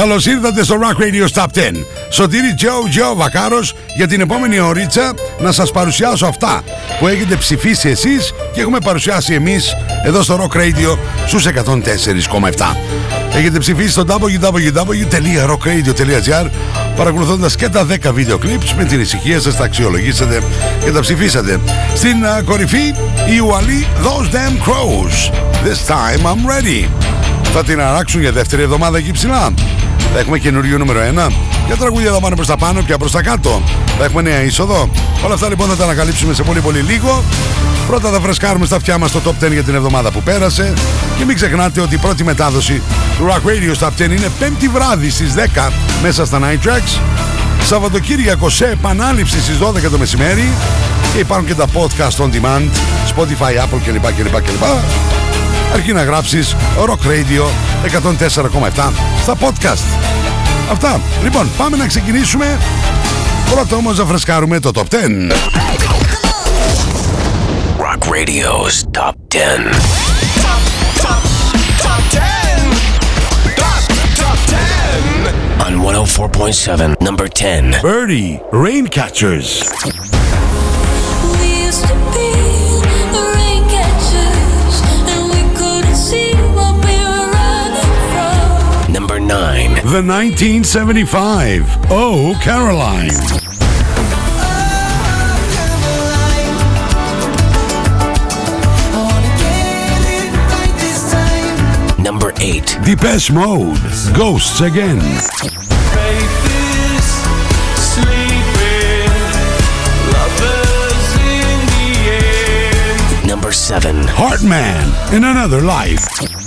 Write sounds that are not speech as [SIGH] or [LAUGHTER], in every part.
Καλώς ήρθατε στο Rock Radio Top 10. Σωτήρι Τζο Τζο Βακάρος για την επόμενη ωρίτσα να σας παρουσιάσω αυτά που έχετε ψηφίσει εσείς και έχουμε παρουσιάσει εμείς εδώ στο Rock Radio στους 104,7. Έχετε ψηφίσει στο www.rockradio.gr παρακολουθώντας και τα 10 βίντεο clips με την ησυχία σας τα αξιολογήσατε και τα ψηφίσατε. Στην uh, κορυφή η Ουαλή Those Damn Crows. This time I'm ready. Θα την αράξουν για δεύτερη εβδομάδα εκεί ψηλά. Θα έχουμε καινούριο νούμερο 1. Για τραγούδια θα πάνε προς τα πάνω και προς τα κάτω. Θα έχουμε νέα είσοδο. Όλα αυτά λοιπόν θα τα ανακαλύψουμε σε πολύ πολύ λίγο. Πρώτα θα φρεσκάρουμε στα αυτιά μας το top 10 για την εβδομάδα που πέρασε. Και μην ξεχνάτε ότι η πρώτη μετάδοση του Rock Radio Top 10 είναι 5η βράδυ στις 10 μέσα στα Night Tracks. Σαββατοκύριακο σε επανάληψη στις 12 το μεσημέρι και υπάρχουν και τα podcast on demand, Spotify, Apple κλπ. κλπ, κλπ αρκεί να γράψεις Rock Radio 104,7 στα podcast. Αυτά. Λοιπόν, πάμε να ξεκινήσουμε. Πρώτα όμως να φρεσκάρουμε το Top 10. Rock Radio's Top 10 On 104.7, number 10. Birdie, Raincatchers. The 1975. Oh, Caroline. Number 8. Depeche Mode. Ghosts Again. Is sleeping. Lovers in the end. Number 7. Heartman. In Another Life.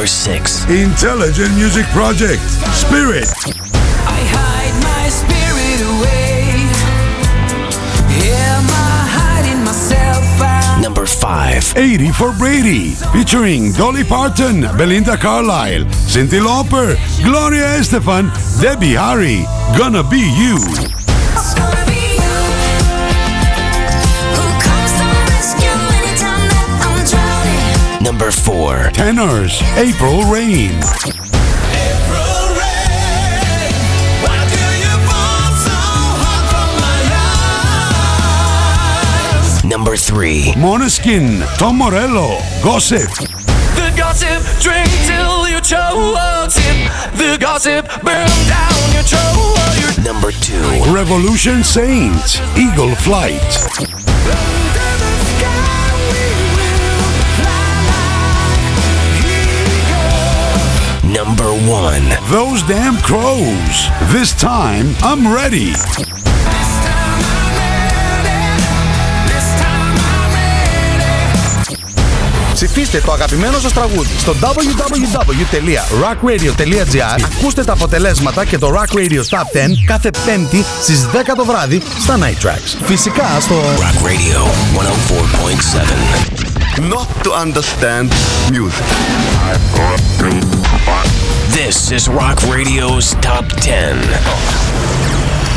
Number 6. Intelligent Music Project. Spirit. I hide my spirit away. Am I hiding myself out? Number 5. 80 for Brady. Featuring Dolly Parton, Belinda Carlisle, Cindy Lauper, Gloria Estefan, Debbie Harry. Gonna be you. Number 4. Tenors. April Rain. April rain. Why do you fall so hard from my eyes? Number 3. Monoskin. Tom Morello. Gossip. The gossip, drink till you choke. Sip the gossip, burn down your throat. Your Number 2. Revolution Saints. Eagle Flight. Those damn crows. This time I'm ready. This time I'm ready. This time I'm ready. Ψηφίστε το αγαπημένο σας τραγούδι στο www.rockradio.gr Ακούστε τα αποτελέσματα και το Rock Radio Top 10 κάθε πέμπτη στις 10 το βράδυ στα Night Tracks. Φυσικά στο Rock Radio 104.7. not to understand music. This is Rock Radio's Top 10.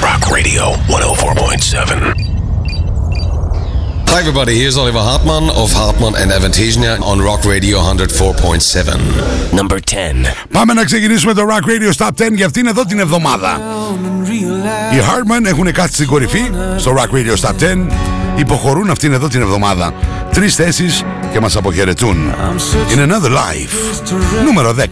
Rock Radio 104.7. Hi everybody, here's Oliver Hartmann of Hartmann and Avantasia on Rock Radio 104.7. Number 10. Πάμε να ξεκινήσουμε το Rock Radio Top 10 για αυτήν εδώ την εβδομάδα. Οι Hartman έχουν κάτσει στην κορυφή στο Rock Radio Top 10. Υποχωρούν αυτήν εδώ την εβδομάδα. Τρει θέσει και μα αποχαιρετούν. In Another Life. Νούμερο 10.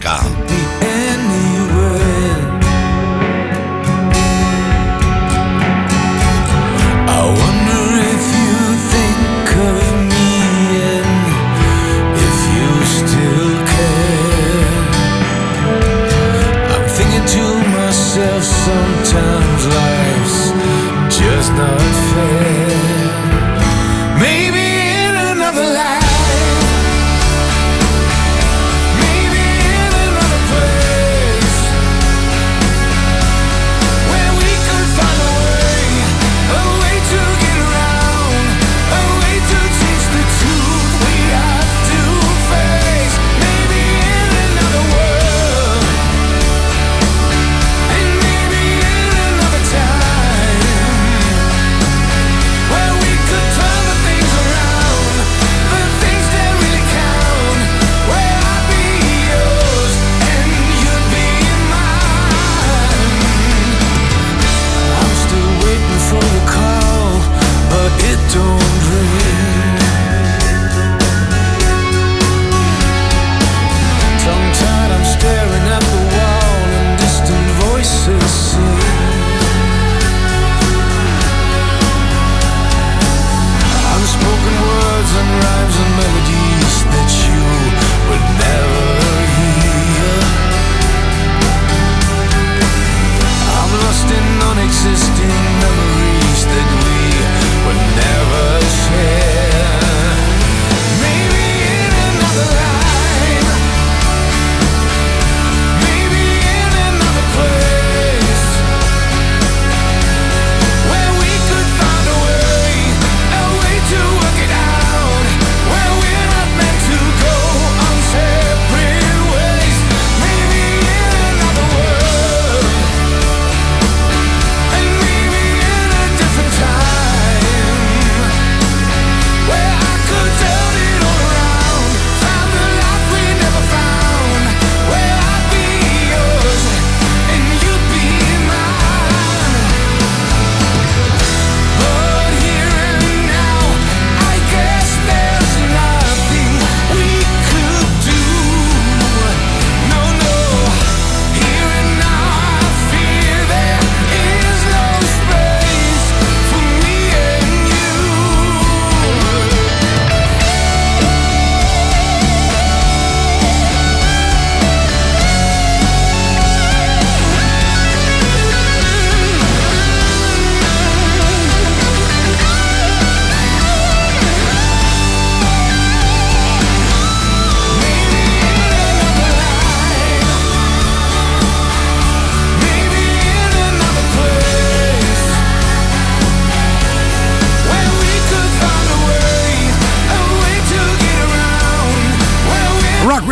Myself sometimes life's just not fair.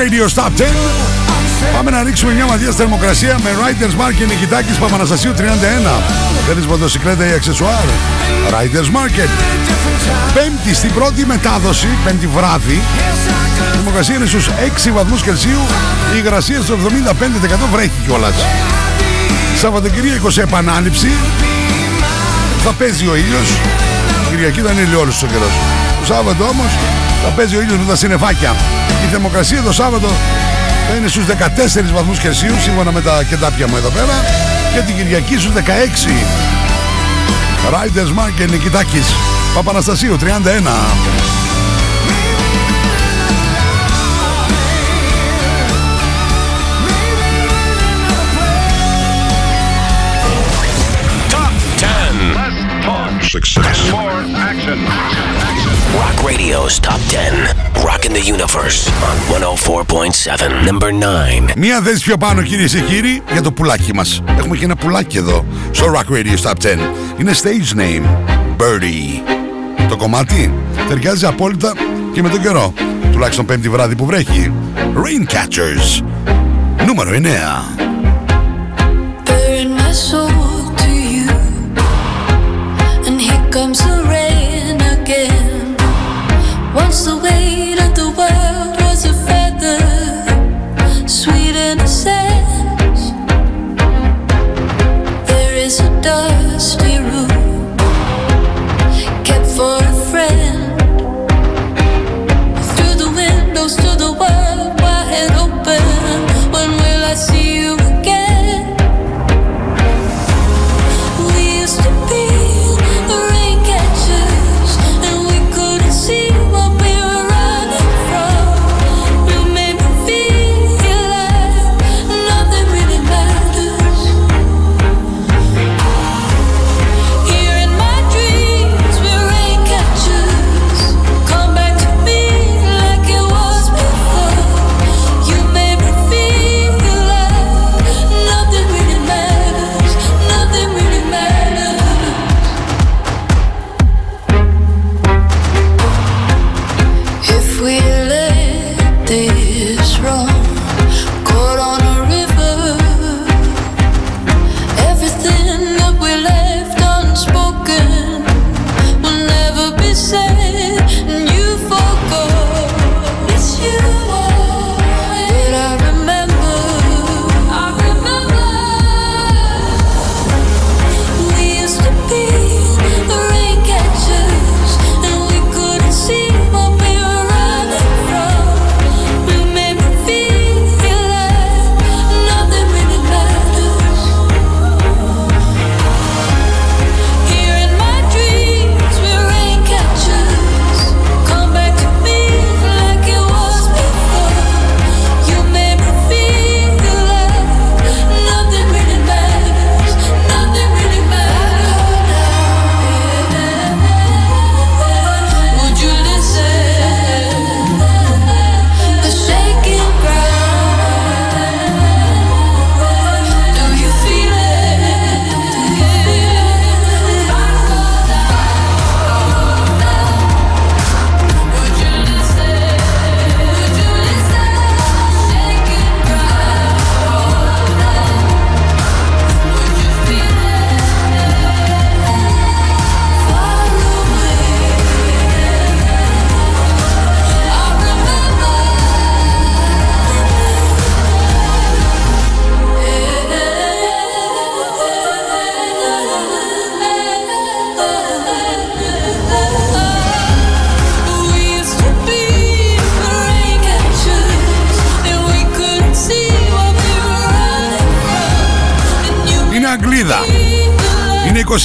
Radio Stop 10. Πάμε να ρίξουμε μια ματιά στη θερμοκρασία με Riders Market Νικητάκης Παπαναστασίου 31. Θέλεις μοτοσυκλέτα ή αξεσουάρ. Riders Market. Πέμπτη στην πρώτη μετάδοση, πέμπτη βράδυ. Η θερμοκρασία είναι στους 6 βαθμούς Κελσίου. Η υγρασία στο 75% βρέχει κιόλας. Σαββατοκυριακό σε επανάληψη. Θα παίζει ο ήλιος. Η Κυριακή δεν είναι ηλιόλουστος ο καιρός. Το Σάββατο όμως θα παίζει ο ήλιος με τα συννεφάκια. Η θερμοκρασία το Σάββατο θα είναι στους 14 βαθμούς Κελσίου σύμφωνα με τα κεντάπια μου εδώ πέρα και την Κυριακή στους 16. Riders Market Νικητάκης Παπαναστασίου 31. Top 10. Success. Rock Radio's Top 10. Rocking the Universe on 104.7. Number 9. Μία θέση πιο πάνω κυρίες και κύριοι για το πουλάκι μας. Έχουμε και ένα πουλάκι εδώ στο Rock Radio Top 10. Είναι stage name. Birdie. Το κομμάτι ταιριάζει απόλυτα και με τον καιρό. Τουλάχιστον πέμπτη βράδυ που βρέχει. Raincatchers. Νούμερο 9. Bearing my soul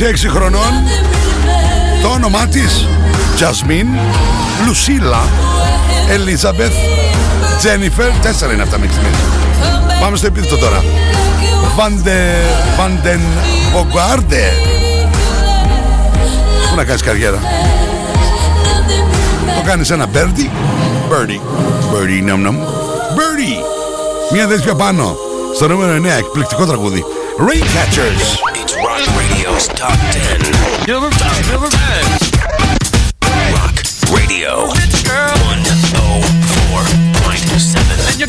χρονών. like Το όνομά της Jasmine, Lucilla, Elizabeth, Jennifer. Τέσσερα είναι αυτά μέχρι στιγμής. Πάμε στο επίθετο τώρα. Βαντε... Βαντεν Μπογκάρντε. Πού να κάνεις καριέρα; Το κάνεις ένα birdie; Birdie. Birdie, νομ νομ. Birdie. Μία θέση πιο πάνω. Στο νούμερο 9, εκπληκτικό τραγούδι. Raincatchers. It's Rock Radio's Top 10. Number 10. Number 10. Rock Radio. 104.7.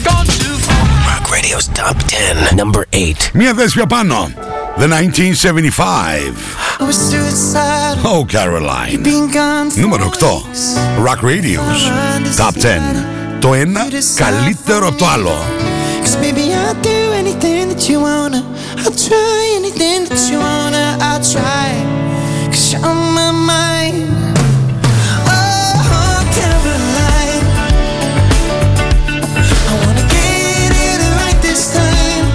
10. Number 8. Μία θέση πιο πάνω. The 1975. I was suicidal. Oh, Caroline. Been gone for Νούμερο 8. weeks. Rock Radios. Top 10. Το ένα καλύτερο από το άλλο. Cause baby, I'll do anything that you wanna. I'll try anything that you wanna. I'll try. Cause you're on my mind. Oh, Caroline. I wanna get it right this time.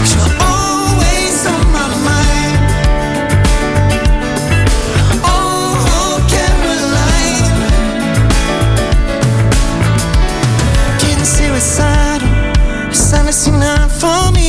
Cause you're always on my mind. Oh, Caroline. Getting suicidal. For me.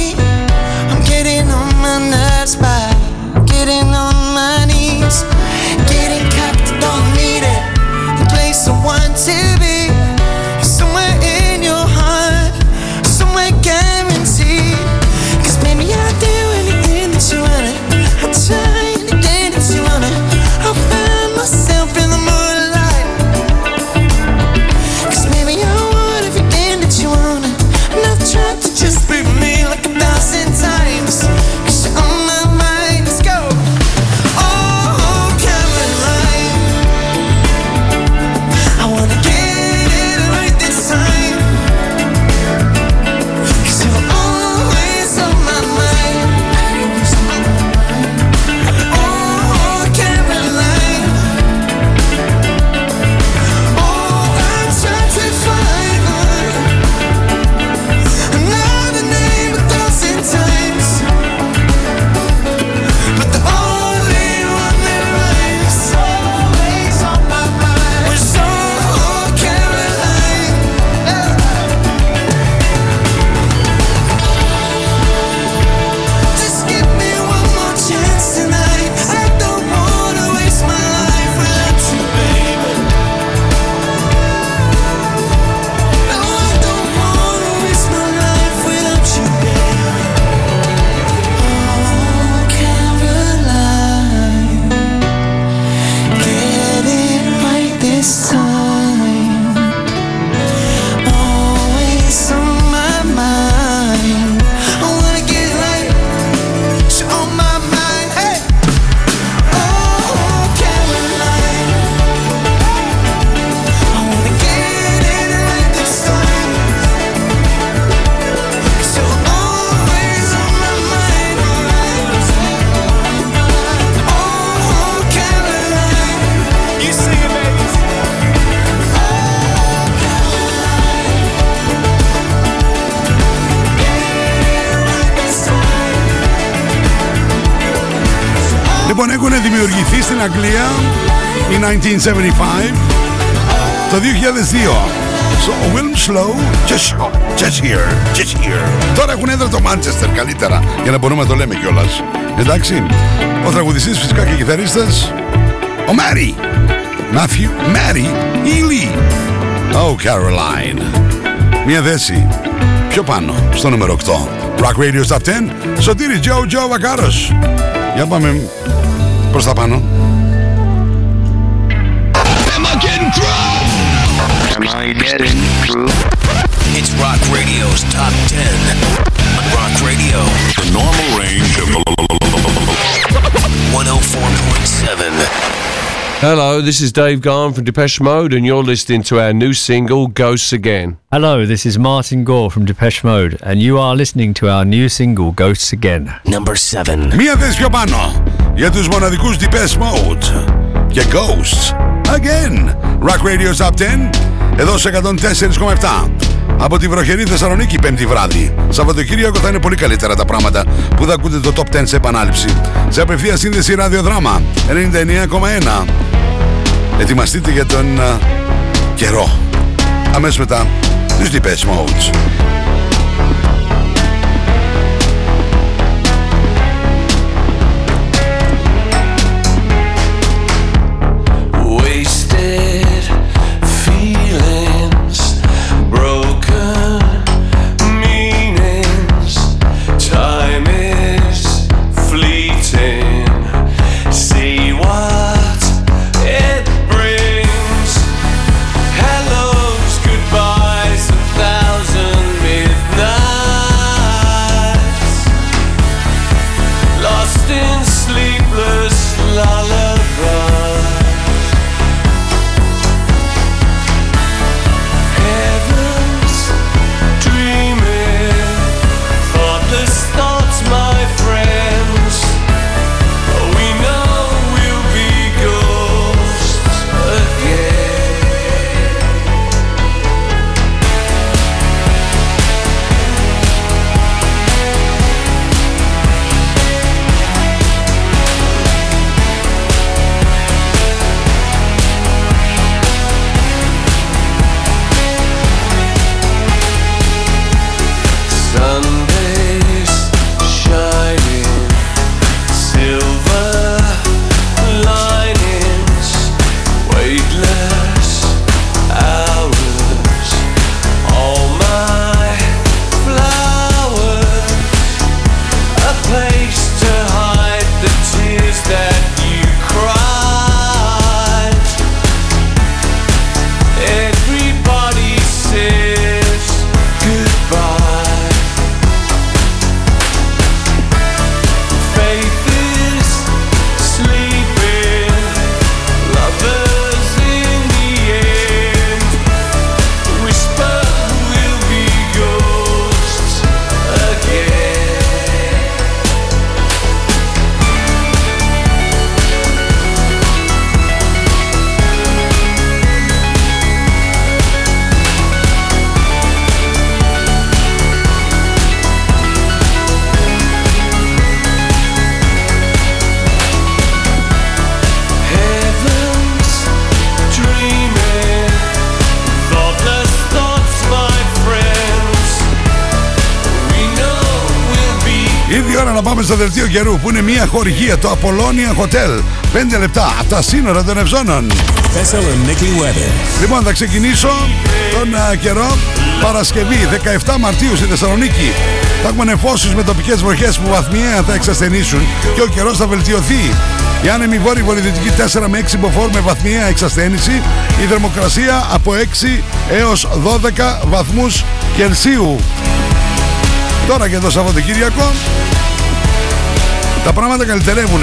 Λοιπόν, έχουν δημιουργηθεί στην Αγγλία η 1975 το 2002. So, Wilm Slow, just, oh, just here, just here. Τώρα έχουν έδρα το Manchester καλύτερα, για να μπορούμε να το λέμε κιόλας. Εντάξει. Ο τραγουδιστής φυσικά και κιθαρίστας, ο Μάρι. Matthew Mary Ely. Oh, Caroline. Μια θέση πιο πάνω, στο νούμερο 8. Rock Radio Top 10, Σωτήρης Joe Joe Βακάρος. Για πάμε προς τα πάνω. It's Rock Radio's Top 10. On Rock Radio, The normal range of [LAUGHS] 104.7. Hello, this is Dave Garn from Depeche Mode, and you're listening to our new single, Ghosts Again. Hello, this is Martin Gore from Depeche Mode, and you are listening to our new single, Ghosts Again. Number 7. Μία θέση πιο πάνω για τους μοναδικούς Depeche Mode και Ghosts Again. Rock Radio Top 10 εδώ σε 104,7 από τη βροχερή Θεσσαλονίκη πέμπτη βράδυ. Σαββατοκύριακο θα είναι πολύ καλύτερα τα πράγματα που θα ακούτε το Top 10 σε επανάληψη. Σε απευθεία σύνδεση ραδιοδράμα 99,1. Ετοιμαστείτε για τον α, καιρό. Αμέσως μετά τους Depeche Modes. Πάμε στο δελτίο καιρού που είναι μια χορηγία, το Apollonia Hotel. 5 λεπτά από τα σύνορα των Ευζώνων. Thessaloniki weather. Λοιπόν, θα ξεκινήσω τον α, καιρό Παρασκευή 17 Μαρτίου στη Θεσσαλονίκη. Θα έχουμε νεφώσεις με τοπικές βροχές που βαθμιαία θα εξασθενήσουν και ο καιρός θα βελτιωθεί. Η άνεμη βόρειο βορειοδυτική 4 με 6 μποφόρ με βαθμιαία εξασθένηση. Η θερμοκρασία από 6 έως 12 βαθμούς Κελσίου. Τώρα και το Σαββατοκύριακο τα πράγματα καλυτερεύουν.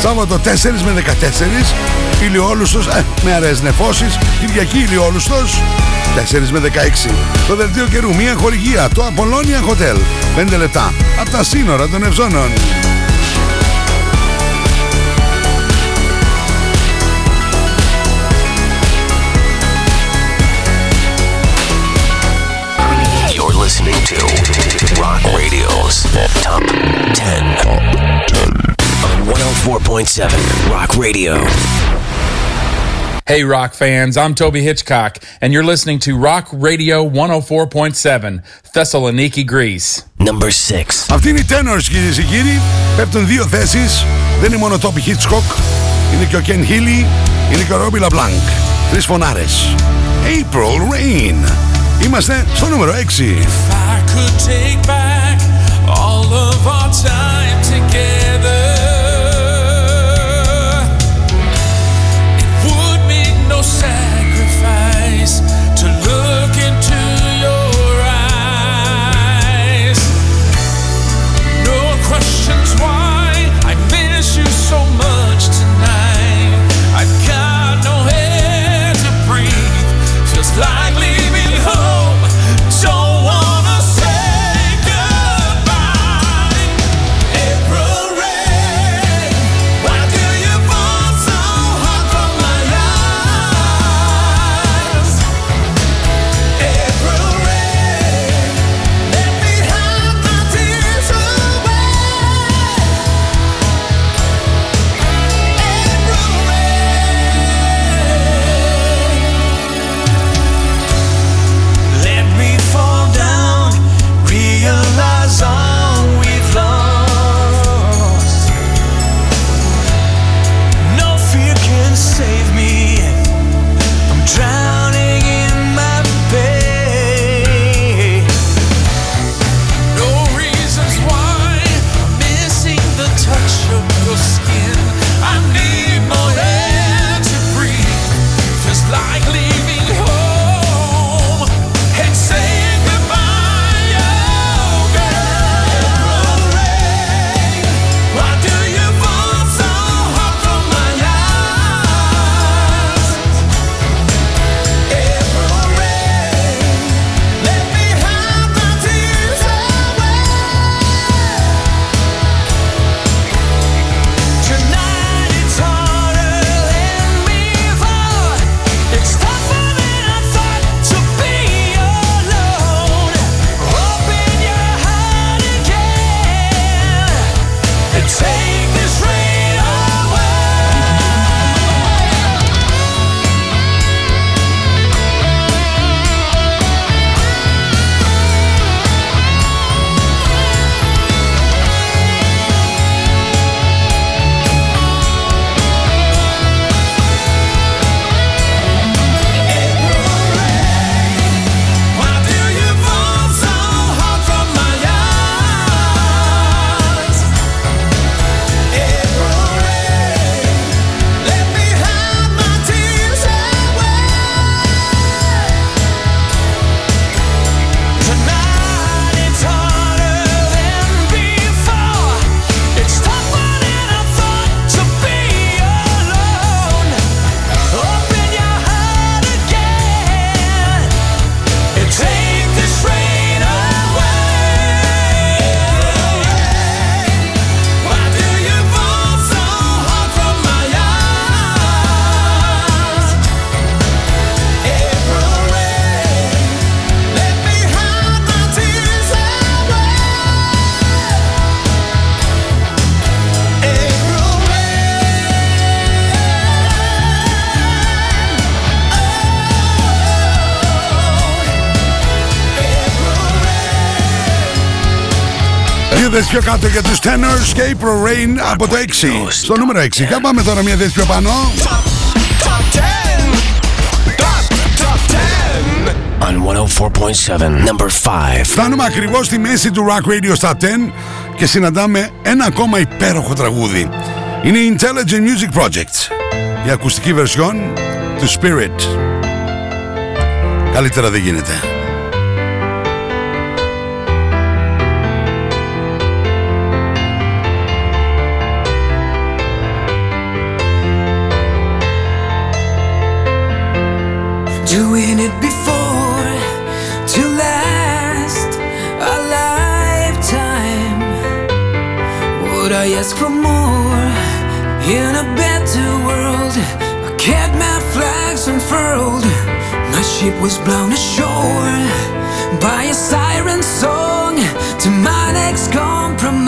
Σάββατο 4 με 14, ηλιόλουστος, ε, με αραιές νεφώσεις, Κυριακή ηλιόλουστος, 4 με 16. Το δελτίο καιρού, μια χορηγία, το Apollonia Hotel, 5 λεπτά, από τα σύνορα των Ευζώνων. You're listening to Rock Radio's Top 10. On 104.7 Rock Radio. Hey, rock fans, I'm Toby Hitchcock, and you're listening to Rock Radio 104.7, Thessaloniki, Greece. Number 6. Αυτή είναι η Tenors κυρίες και κύριοι, πέφτουν δύο θέσεις, δεν είναι μόνο ο Toby Hitchcock, είναι και ο Ken Healy, είναι και ο Robbie LeBlanc. Τρεις φωνάρες. April Rain. Είμαστε στο νούμερο 6. I could take back sad θέση πιο κάτω για τους Tenors και April Rain από το 6. Στο νούμερο 6. Για πάμε τώρα μια θέση πιο πάνω. On 104.7, number 5. Φτάνουμε ακριβώς στη μέση του Rock Radio Top 10 και συναντάμε ένα ακόμα υπέροχο τραγούδι. Είναι η Intelligent Music Project, η ακουστική βερσιόν του Spirit. Καλύτερα δεν γίνεται. Doing it before to last a lifetime. Would I ask for more in a better world? I kept my flags unfurled. My ship was blown ashore by a siren song to my next compromise.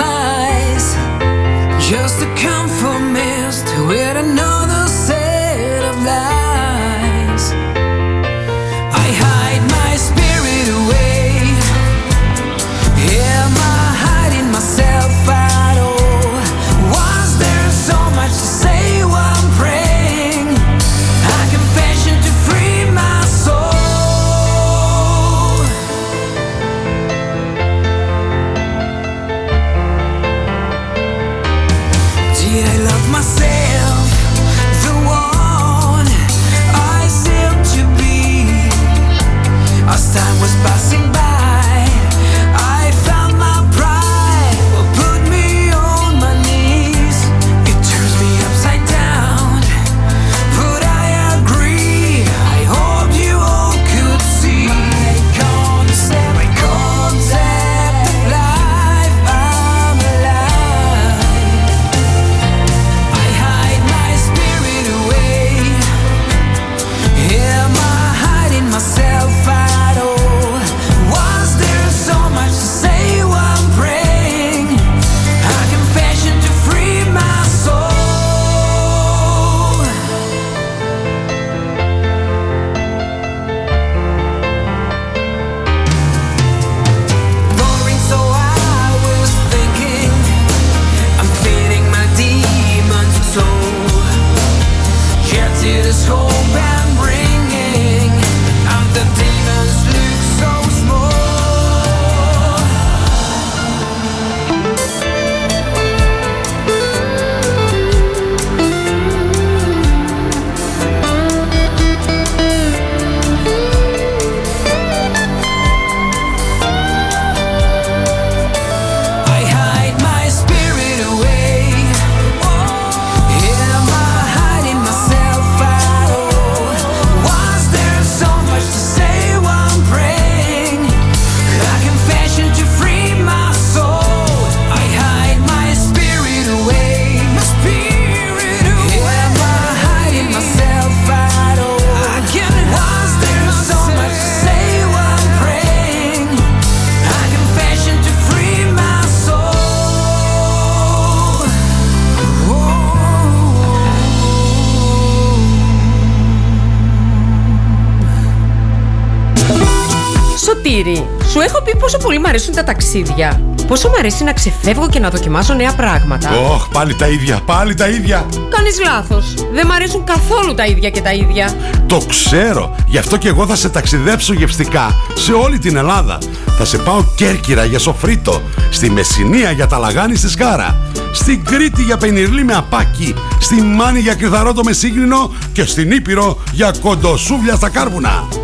Πόσο πολύ μου αρέσουν τα ταξίδια. Πόσο μου αρέσει να ξεφεύγω και να δοκιμάσω νέα πράγματα. Ωχ, πάλι τα ίδια, πάλι τα ίδια. Κάνεις λάθος. Δεν μ' αρέσουν καθόλου τα ίδια και τα ίδια. Το ξέρω. Γι' αυτό και εγώ θα σε ταξιδέψω γευστικά σε όλη την Ελλάδα. Θα σε πάω Κέρκυρα για σοφρίτο, στη Μεσσηνία για τα λαγάνι στη Σκάρα, στην Κρήτη για πενιρλί με απάκι, στη Μάνη για κρυθαρότο με σύγχρονο και στην Ήπειρο για κοντοσούβλια στα κάρβουνα.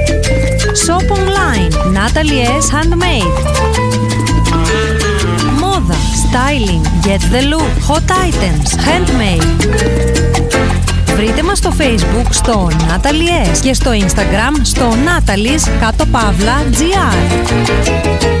Shop online. Natalie S. Handmade. Μόδα, styling, get the look, hot items, handmade. Βρείτε μας στο facebook στο Natalie S και στο instagram στο Natalie's κάτω παύλα gr.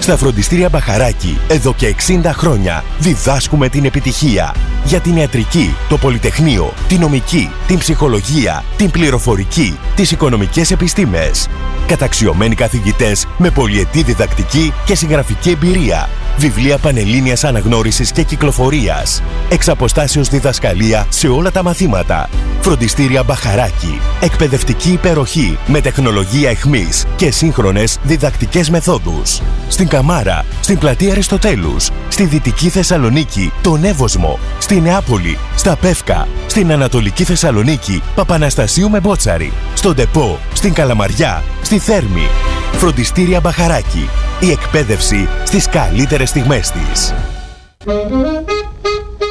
Στα φροντιστήρια Μπαχαράκι, εδώ και 60 χρόνια, διδάσκουμε την επιτυχία. Για την ιατρική, το πολυτεχνείο, την νομική, την ψυχολογία, την πληροφορική, τις οικονομικές επιστήμες. Καταξιωμένοι καθηγητές με πολυετή διδακτική και συγγραφική εμπειρία. Βιβλία πανελλήνιας αναγνώρισης και κυκλοφορίας. Εξ αποστάσεως διδασκαλία σε όλα τα μαθήματα. Φροντιστήρια Μπαχαράκι. Εκπαιδευτική υπεροχή με τεχνολογία εχμής και σύγχρονες διδακτικές μεθόδους. Στην Καμάρα, στην πλατεία Αριστοτέλους, στη Δυτική Θεσσαλονίκη, τον Εύωσμο, στη Νεάπολη, στα Πεύκα, στην Ανατολική Θεσσαλονίκη, Παπαναστασίου με Μπότσαρη, στον Τεπό, στην Καλαμαριά, στη Θέρμη. Φροντιστήρια Μπαχαράκι. Η εκπαίδευση στις καλύτερες στιγμές της.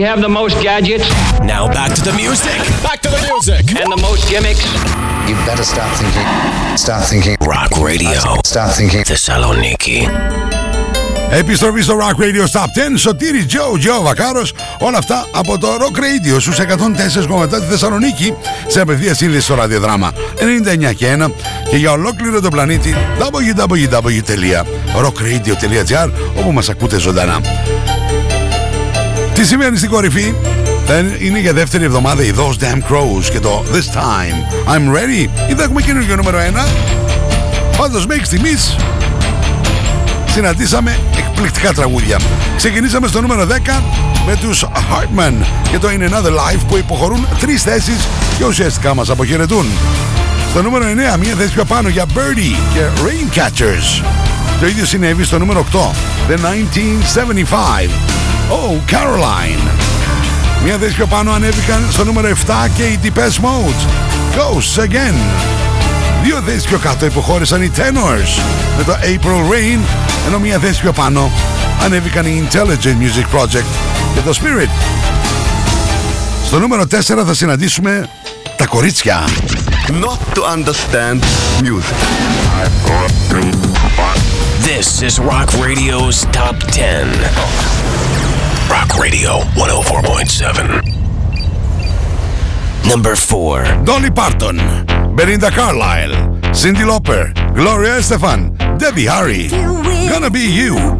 We have the most gadgets. Now back to the music. Back to the music. And the most gimmicks. You better start thinking. Start thinking. Rock Radio. Start thinking. Θεσσαλονίκη. Επιστροφή στο Rock Radio Stop 10, Σωτήρη Τζο, Τζο Βακάρος, όλα αυτά από το Rock Radio στους 104,7 τη Θεσσαλονίκη σε απευθεία σύνδεση στο ραδιοδράμα 99 και 1 και για ολόκληρο τον πλανήτη www.rockradio.gr όπου μας ακούτε ζωντανά. Τι σημαίνει στην κορυφή; Δεν είναι για δεύτερη εβδομάδα οι Those Damn Crows και το This Time I'm Ready ή θα έχουμε καινούργιο νούμερο 1 Πάντως μέχρι στιγμής συναντήσαμε εκπληκτικά τραγούδια. Ξεκινήσαμε στο νούμερο 10 με τους Hartman και το In Another Life που υποχωρούν τρεις θέσεις και ουσιαστικά μας αποχαιρετούν. Στο νούμερο 9 μία θέση πιο πάνω για Birdie και Raincatchers. Το ίδιο συνέβη στο νούμερο 8 The 1975 Oh Caroline. Μία θέση πιο πάνω ανέβηκαν στο νούμερο 7 και οι Depeche Mode Ghosts Again. Δύο θέσεις πιο κάτω υποχώρησαν οι Tenors με το April Rain, ενώ μία θέση πιο πάνω ανέβηκαν οι Intelligent Music Project και το Spirit. Στο νούμερο 4 θα συναντήσουμε τα κορίτσια. Not to understand music. This is Rock Radio's Top 10. Rock Radio 104.7. Number 4. Dolly Parton, Belinda Carlisle, Cindy Lauper, Gloria Estefan, Debbie Harry, Gonna Be You.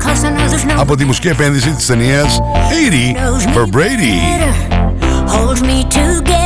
Από τη μουσική επένδυση της ταινίας 80 for Brady. Hold me together,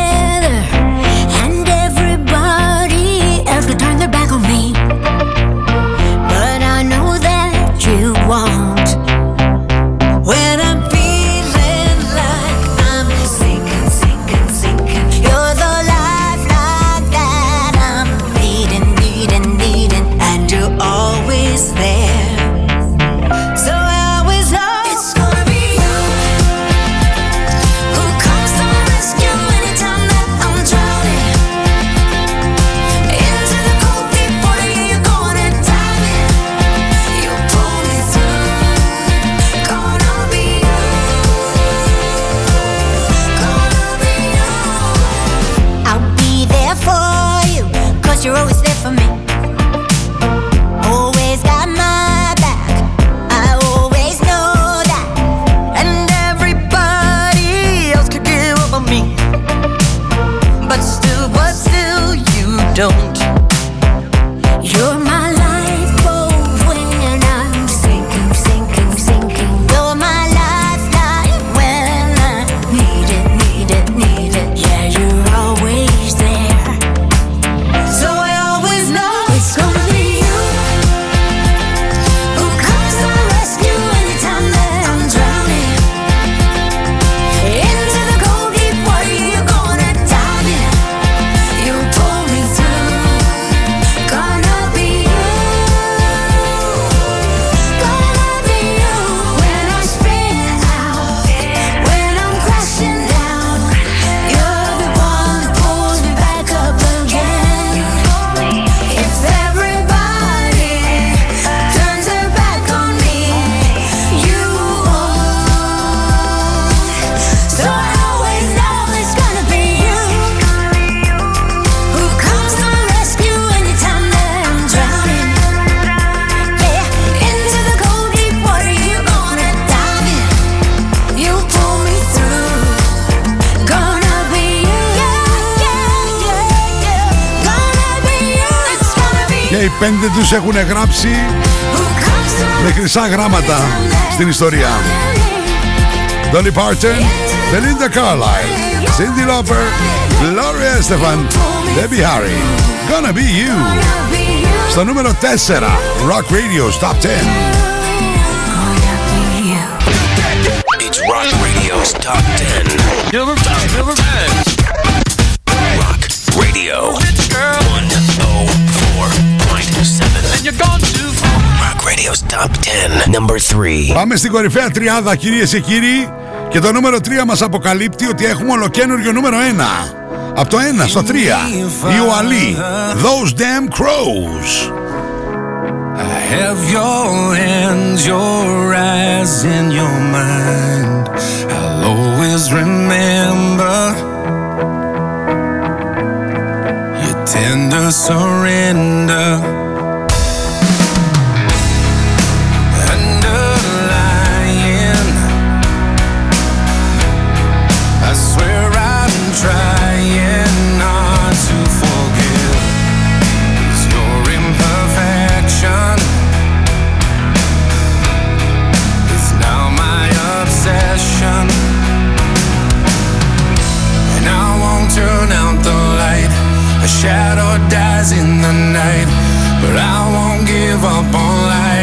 don't έχουν γράψει με χρυσά γράμματα στην ιστορία. Dolly Parton, Belinda Carlisle, Cindy Lauper, Gloria Estefan, Debbie Harry, Gonna Be You. Στο νούμερο 4, Rock Radio Top 10. It's Rock Radio's Top 10. Number, number 10. Rock Radio Rock Radio's Top 10. Number 3. Πάμε στην κορυφαία τριάδα κυρίες και κύριοι και το νούμερο 3 μας αποκαλύπτει ότι έχουμε ολοκένουργιο νούμερο 1. Από το 1 στο 3 η Ουαλή Those Damn Crows I have your hands, your eyes in your mind. I'll always remember your tender surrender. A shadow dies in the night. But I won't give up on life.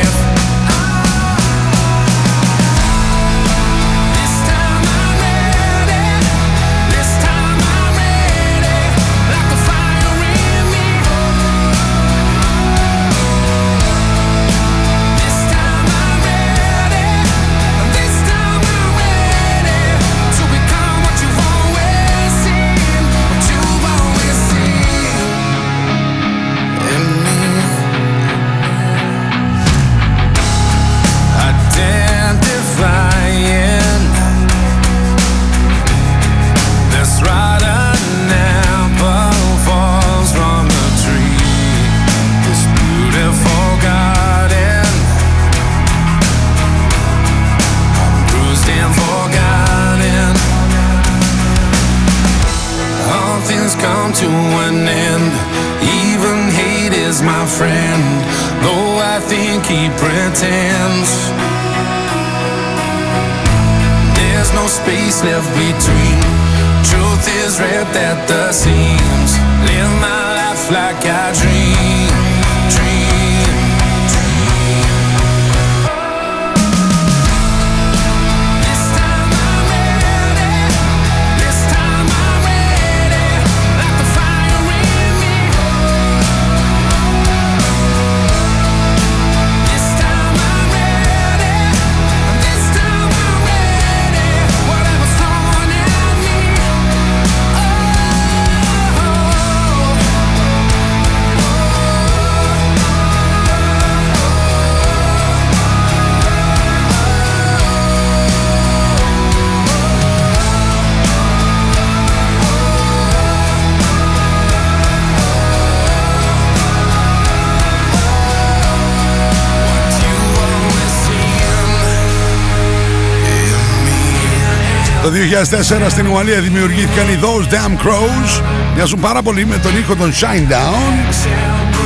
2004 στην Ουαλία δημιουργήθηκαν οι Those Damn Crows. Μοιάζουν πάρα πολύ με τον ήχο των Shinedown.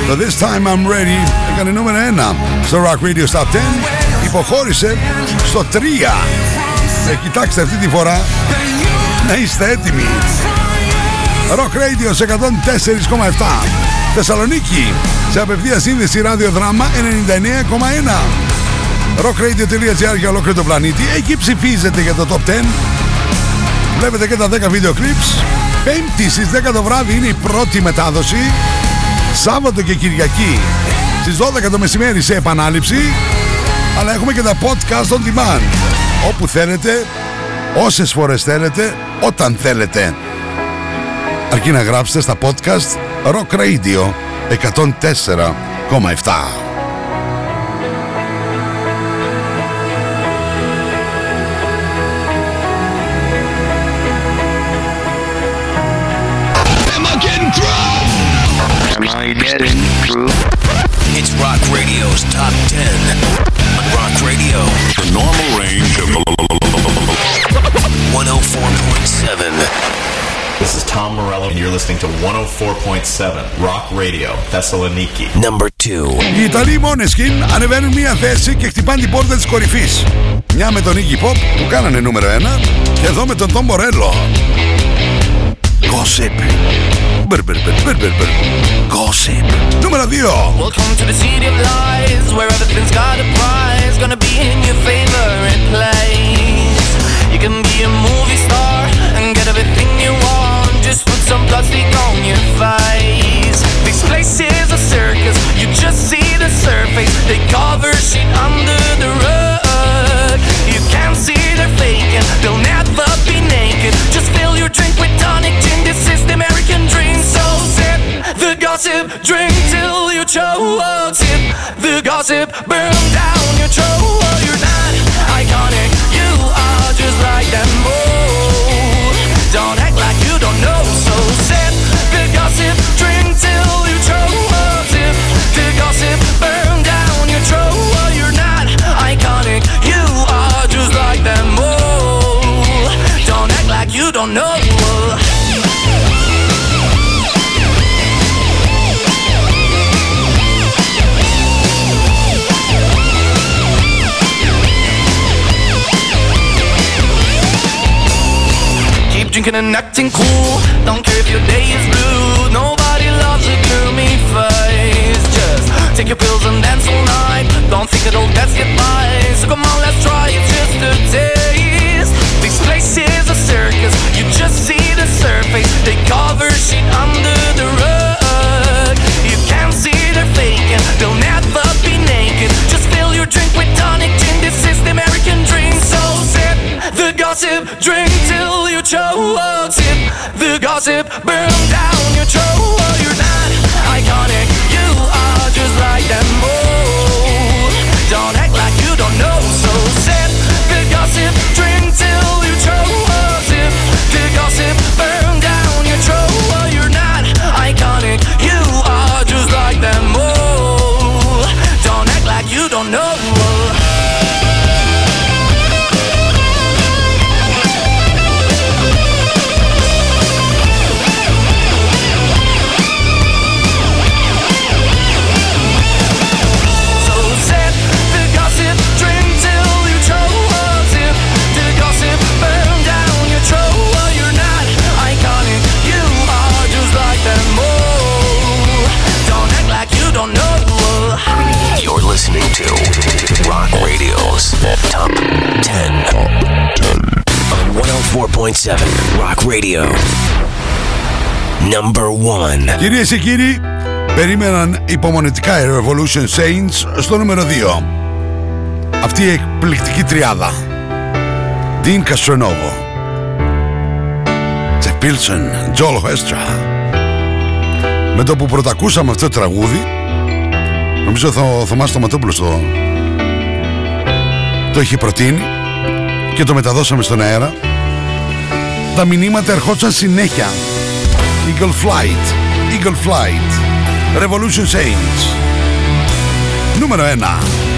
Το This Time I'm Ready έκανε νούμερο 1 στο Rock Radio Stop 10. Υποχώρησε στο 3. Ε, κοιτάξτε αυτή τη φορά να είστε έτοιμοι. Rock Radio σε 104,7. Θεσσαλονίκη σε απευθεία σύνδεση ραδιοδράμα 99,1. rockradio.gr για ολόκληρο τον πλανήτη. Εκεί ψηφίζετε για το Top 10. Βλέπετε και τα 10 βίντεο clips. Πέμπτη στις 10 το βράδυ είναι η πρώτη μετάδοση. Σάββατο και Κυριακή στις 12 το μεσημέρι σε επανάληψη. Αλλά έχουμε και τα podcast on demand. Όπου θέλετε, όσες φορές θέλετε, όταν θέλετε. Αρκεί να γράψετε στα podcast Rock Radio 104,7. Rock Radio's Top 10. On Rock Radio. The normal range of 104.7. This is Tom Morello, and you're listening to 104.7 Rock Radio, Thessaloniki. Number 2. to. Οι Ιταλοί Måneskin ανεβαίνουν μία θέση και χτυπάνε την πόρτα της κορυφής. Μια με τον Iggy Pop που κάνανε νούμερο 1 και εδώ με τον Tom Morello. Gossip. Brr, Gossip. Número 2. Welcome to the city of lies, where everything's got a prize. Gonna be in your favorite place. You can be a movie star and get everything you want. And acting cool. Don't care if your day is blue. Nobody loves a gloomy face. Just take your pills and dance all night. Don't think it'll you by. So come on, let's try it just a taste. This place is a circus. You just see the surface. They cover shit under the rug. You can't see they're faking. They'll never be naked. Just fill your drink with tonic gin. This is the American dream. So sip the gossip, drink Sip the gossip, burn down your throat. You're not iconic, you are just like them all. Radio. Number 1. Κυρίες και κύριοι, περίμεναν υπομονετικά οι Revolution Saints στο νούμερο 2. Αυτή η εκπληκτική τριάδα. Dean Castronovo, Jeff Pilson, Joel Hestra. Με το που πρωτακούσαμε αυτό το τραγούδι, νομίζω θα ο Θωμάς Σταματόπουλος το, το είχε προτείνει και το μεταδώσαμε στον αέρα. Τα μηνύματα ερχόντουσαν συνέχεια. Eagle Flight, Eagle Flight, Revolution Saints. Νούμερο 1.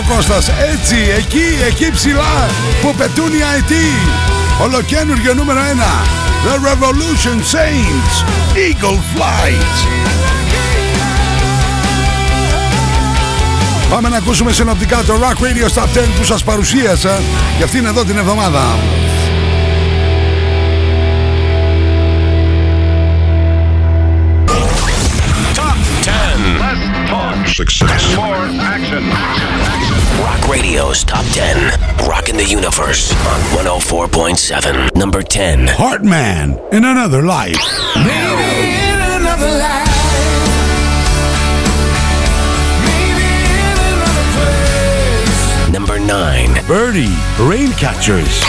Ο Κώστας έτσι, εκεί, εκεί ψηλά που πετούν οι αετοί. Ολοκένουργιο νούμερο 1. The Revolution Saints. Eagle Flight. Πάμε να ακούσουμε συνοπτικά το Rock Radio Stop 10 που σας παρουσίασα για αυτήν εδώ την εβδομάδα. Success. More action. Rock Radio's Top 10. Rocking the Universe on 104.7. Number 10. Heartman in another life. Maybe in another life. Maybe in another. Number 9. Birdie, Rain Catchers.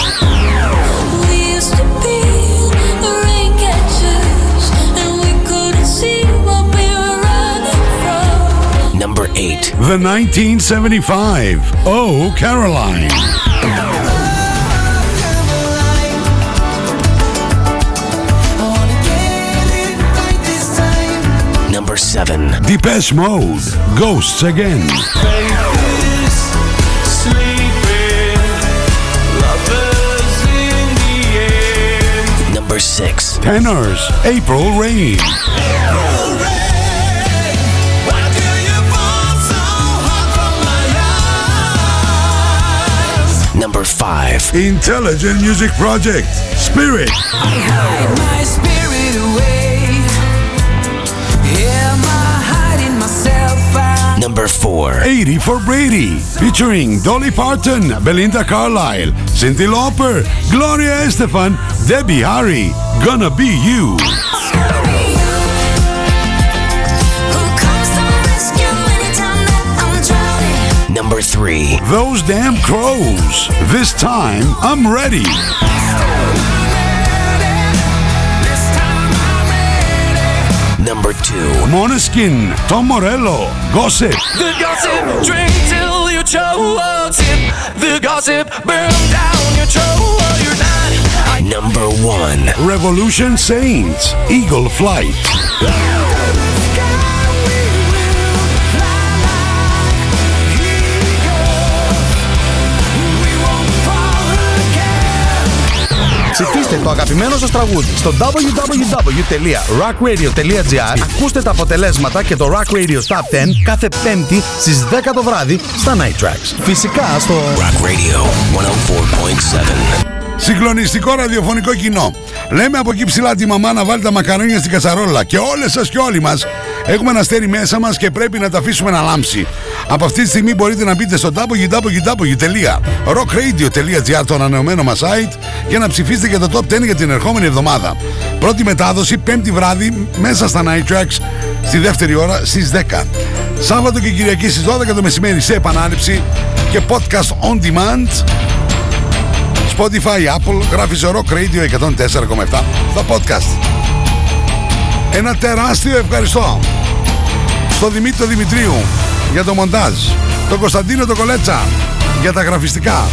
8. The 1975. Oh, Caroline. Number 7. Depeche Mode. Ghosts Again. Number 6. Tenors. April Rain. Number 5. Intelligent Music Project. Spirit. Hide my spirit away. Am I hiding myself? Number 4. 80 for Brady. Featuring Dolly Parton, Belinda Carlisle, Cindy Lauper, Gloria Estefan, Debbie Harry. Gonna be you. 3. Those damn crows. This time I'm ready. Number 2. Moneskin, Tom Morello, Gossip. The gossip, drink till you choke. The gossip, burn down your throat. You're not. Number 1. Revolution Saints, Eagle Flight. Ψηφίστε το αγαπημένο σας τραγούδι στο www.rockradio.gr Ακούστε τα αποτελέσματα και το Rock Radio Top 10 κάθε πέμπτη στις 10 το βράδυ στα Night Tracks. Φυσικά στο Rock Radio 104.7. Συγκλονιστικό ραδιοφωνικό κοινό. Λέμε από εκεί ψηλά τη μαμά να βάλει τα μακαρόνια στην κατσαρόλα. Και όλες σας και όλοι μας έχουμε ένα αστέρι μέσα μας και πρέπει να τα αφήσουμε να λάμψει. Από αυτή τη στιγμή μπορείτε να μπείτε στο www.rockradio.gr το ανανεωμένο μας site και να ψηφίσετε για το top 10 για την ερχόμενη εβδομάδα. Πρώτη μετάδοση, πέμπτη βράδυ, μέσα στα Night Tracks, στη δεύτερη ώρα στις 10. Σάββατο και Κυριακή στις 12 το μεσημέρι σε επανάληψη και podcast on demand Spotify, Apple, γράφεις σε Rock Radio 104,7 τα podcast. Ένα τεράστιο ευχαριστώ στο Δημήτρη Δημητρίου για το μοντάζ, τον Κωνσταντίνο το Κολέτσα για τα γραφιστικά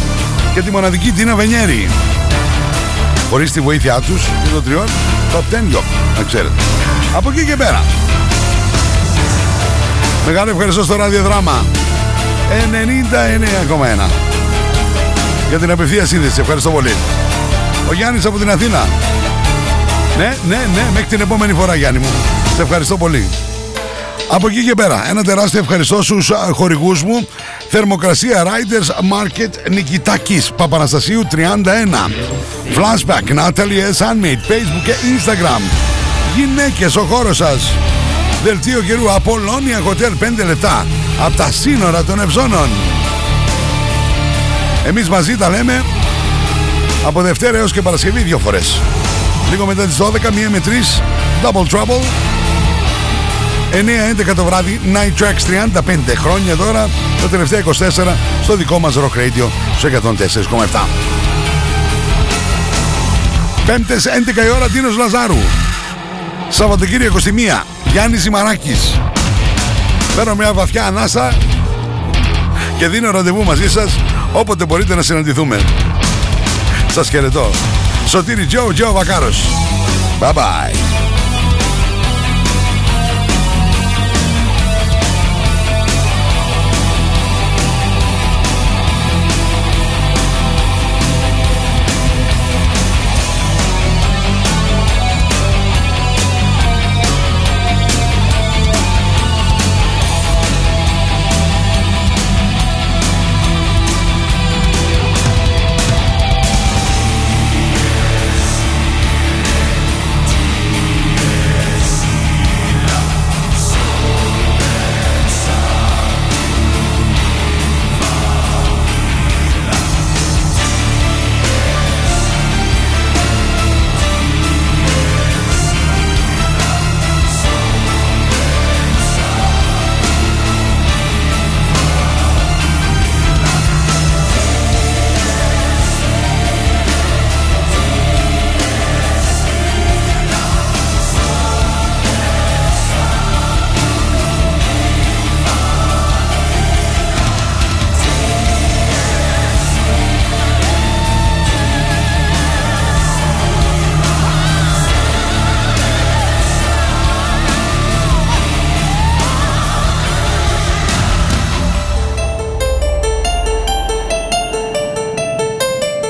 και τη μοναδική Τίνα Βενιέρη. Χωρίς τη βοήθειά τους και των τριών, top 10 yok, να ξέρετε. Από εκεί και πέρα. Μεγάλο ευχαριστώ στο ραδιοδράμα 99,1 για την απευθεία σύνδεση. Ευχαριστώ πολύ. Ο Γιάννης από την Αθήνα. Ναι, ναι, ναι, μέχρι την επόμενη φορά Γιάννη μου. Σε ευχαριστώ πολύ. Από εκεί και πέρα, ένα τεράστιο ευχαριστώ στους α, χορηγούς μου. Θερμοκρασία Riders Market Νικητάκης Παπαναστασίου 31. Flashback Natalie S. Handmade Facebook και Instagram. Γυναίκες ο χώρος σας. Δελτίο καιρού Απολώνια Hotel 5 λεπτά. Από τα σύνορα των Ευζώνων. Εμείς μαζί τα λέμε από Δευτέρα έως και Παρασκευή δύο φορές. Λίγο μετά τις 12, μία με 3, Double Trouble. 9-11 το βράδυ, Night Tracks 35 χρόνια τώρα, τα τελευταία 24 στο δικό μας Rock Radio στο 104,7. Πέμπτες 11 η ώρα, Τίνος Λαζάρου. Σαββατοκύριακο στη μία, Γιάννης Ζημαράκης. Παίρνω μια βαθιά ανάσα και δίνω ραντεβού μαζί σας όποτε μπορείτε να συναντηθούμε. Σας χαιρετώ. Σωτήρι Τζο, Τζο Βακάρος. Bye bye.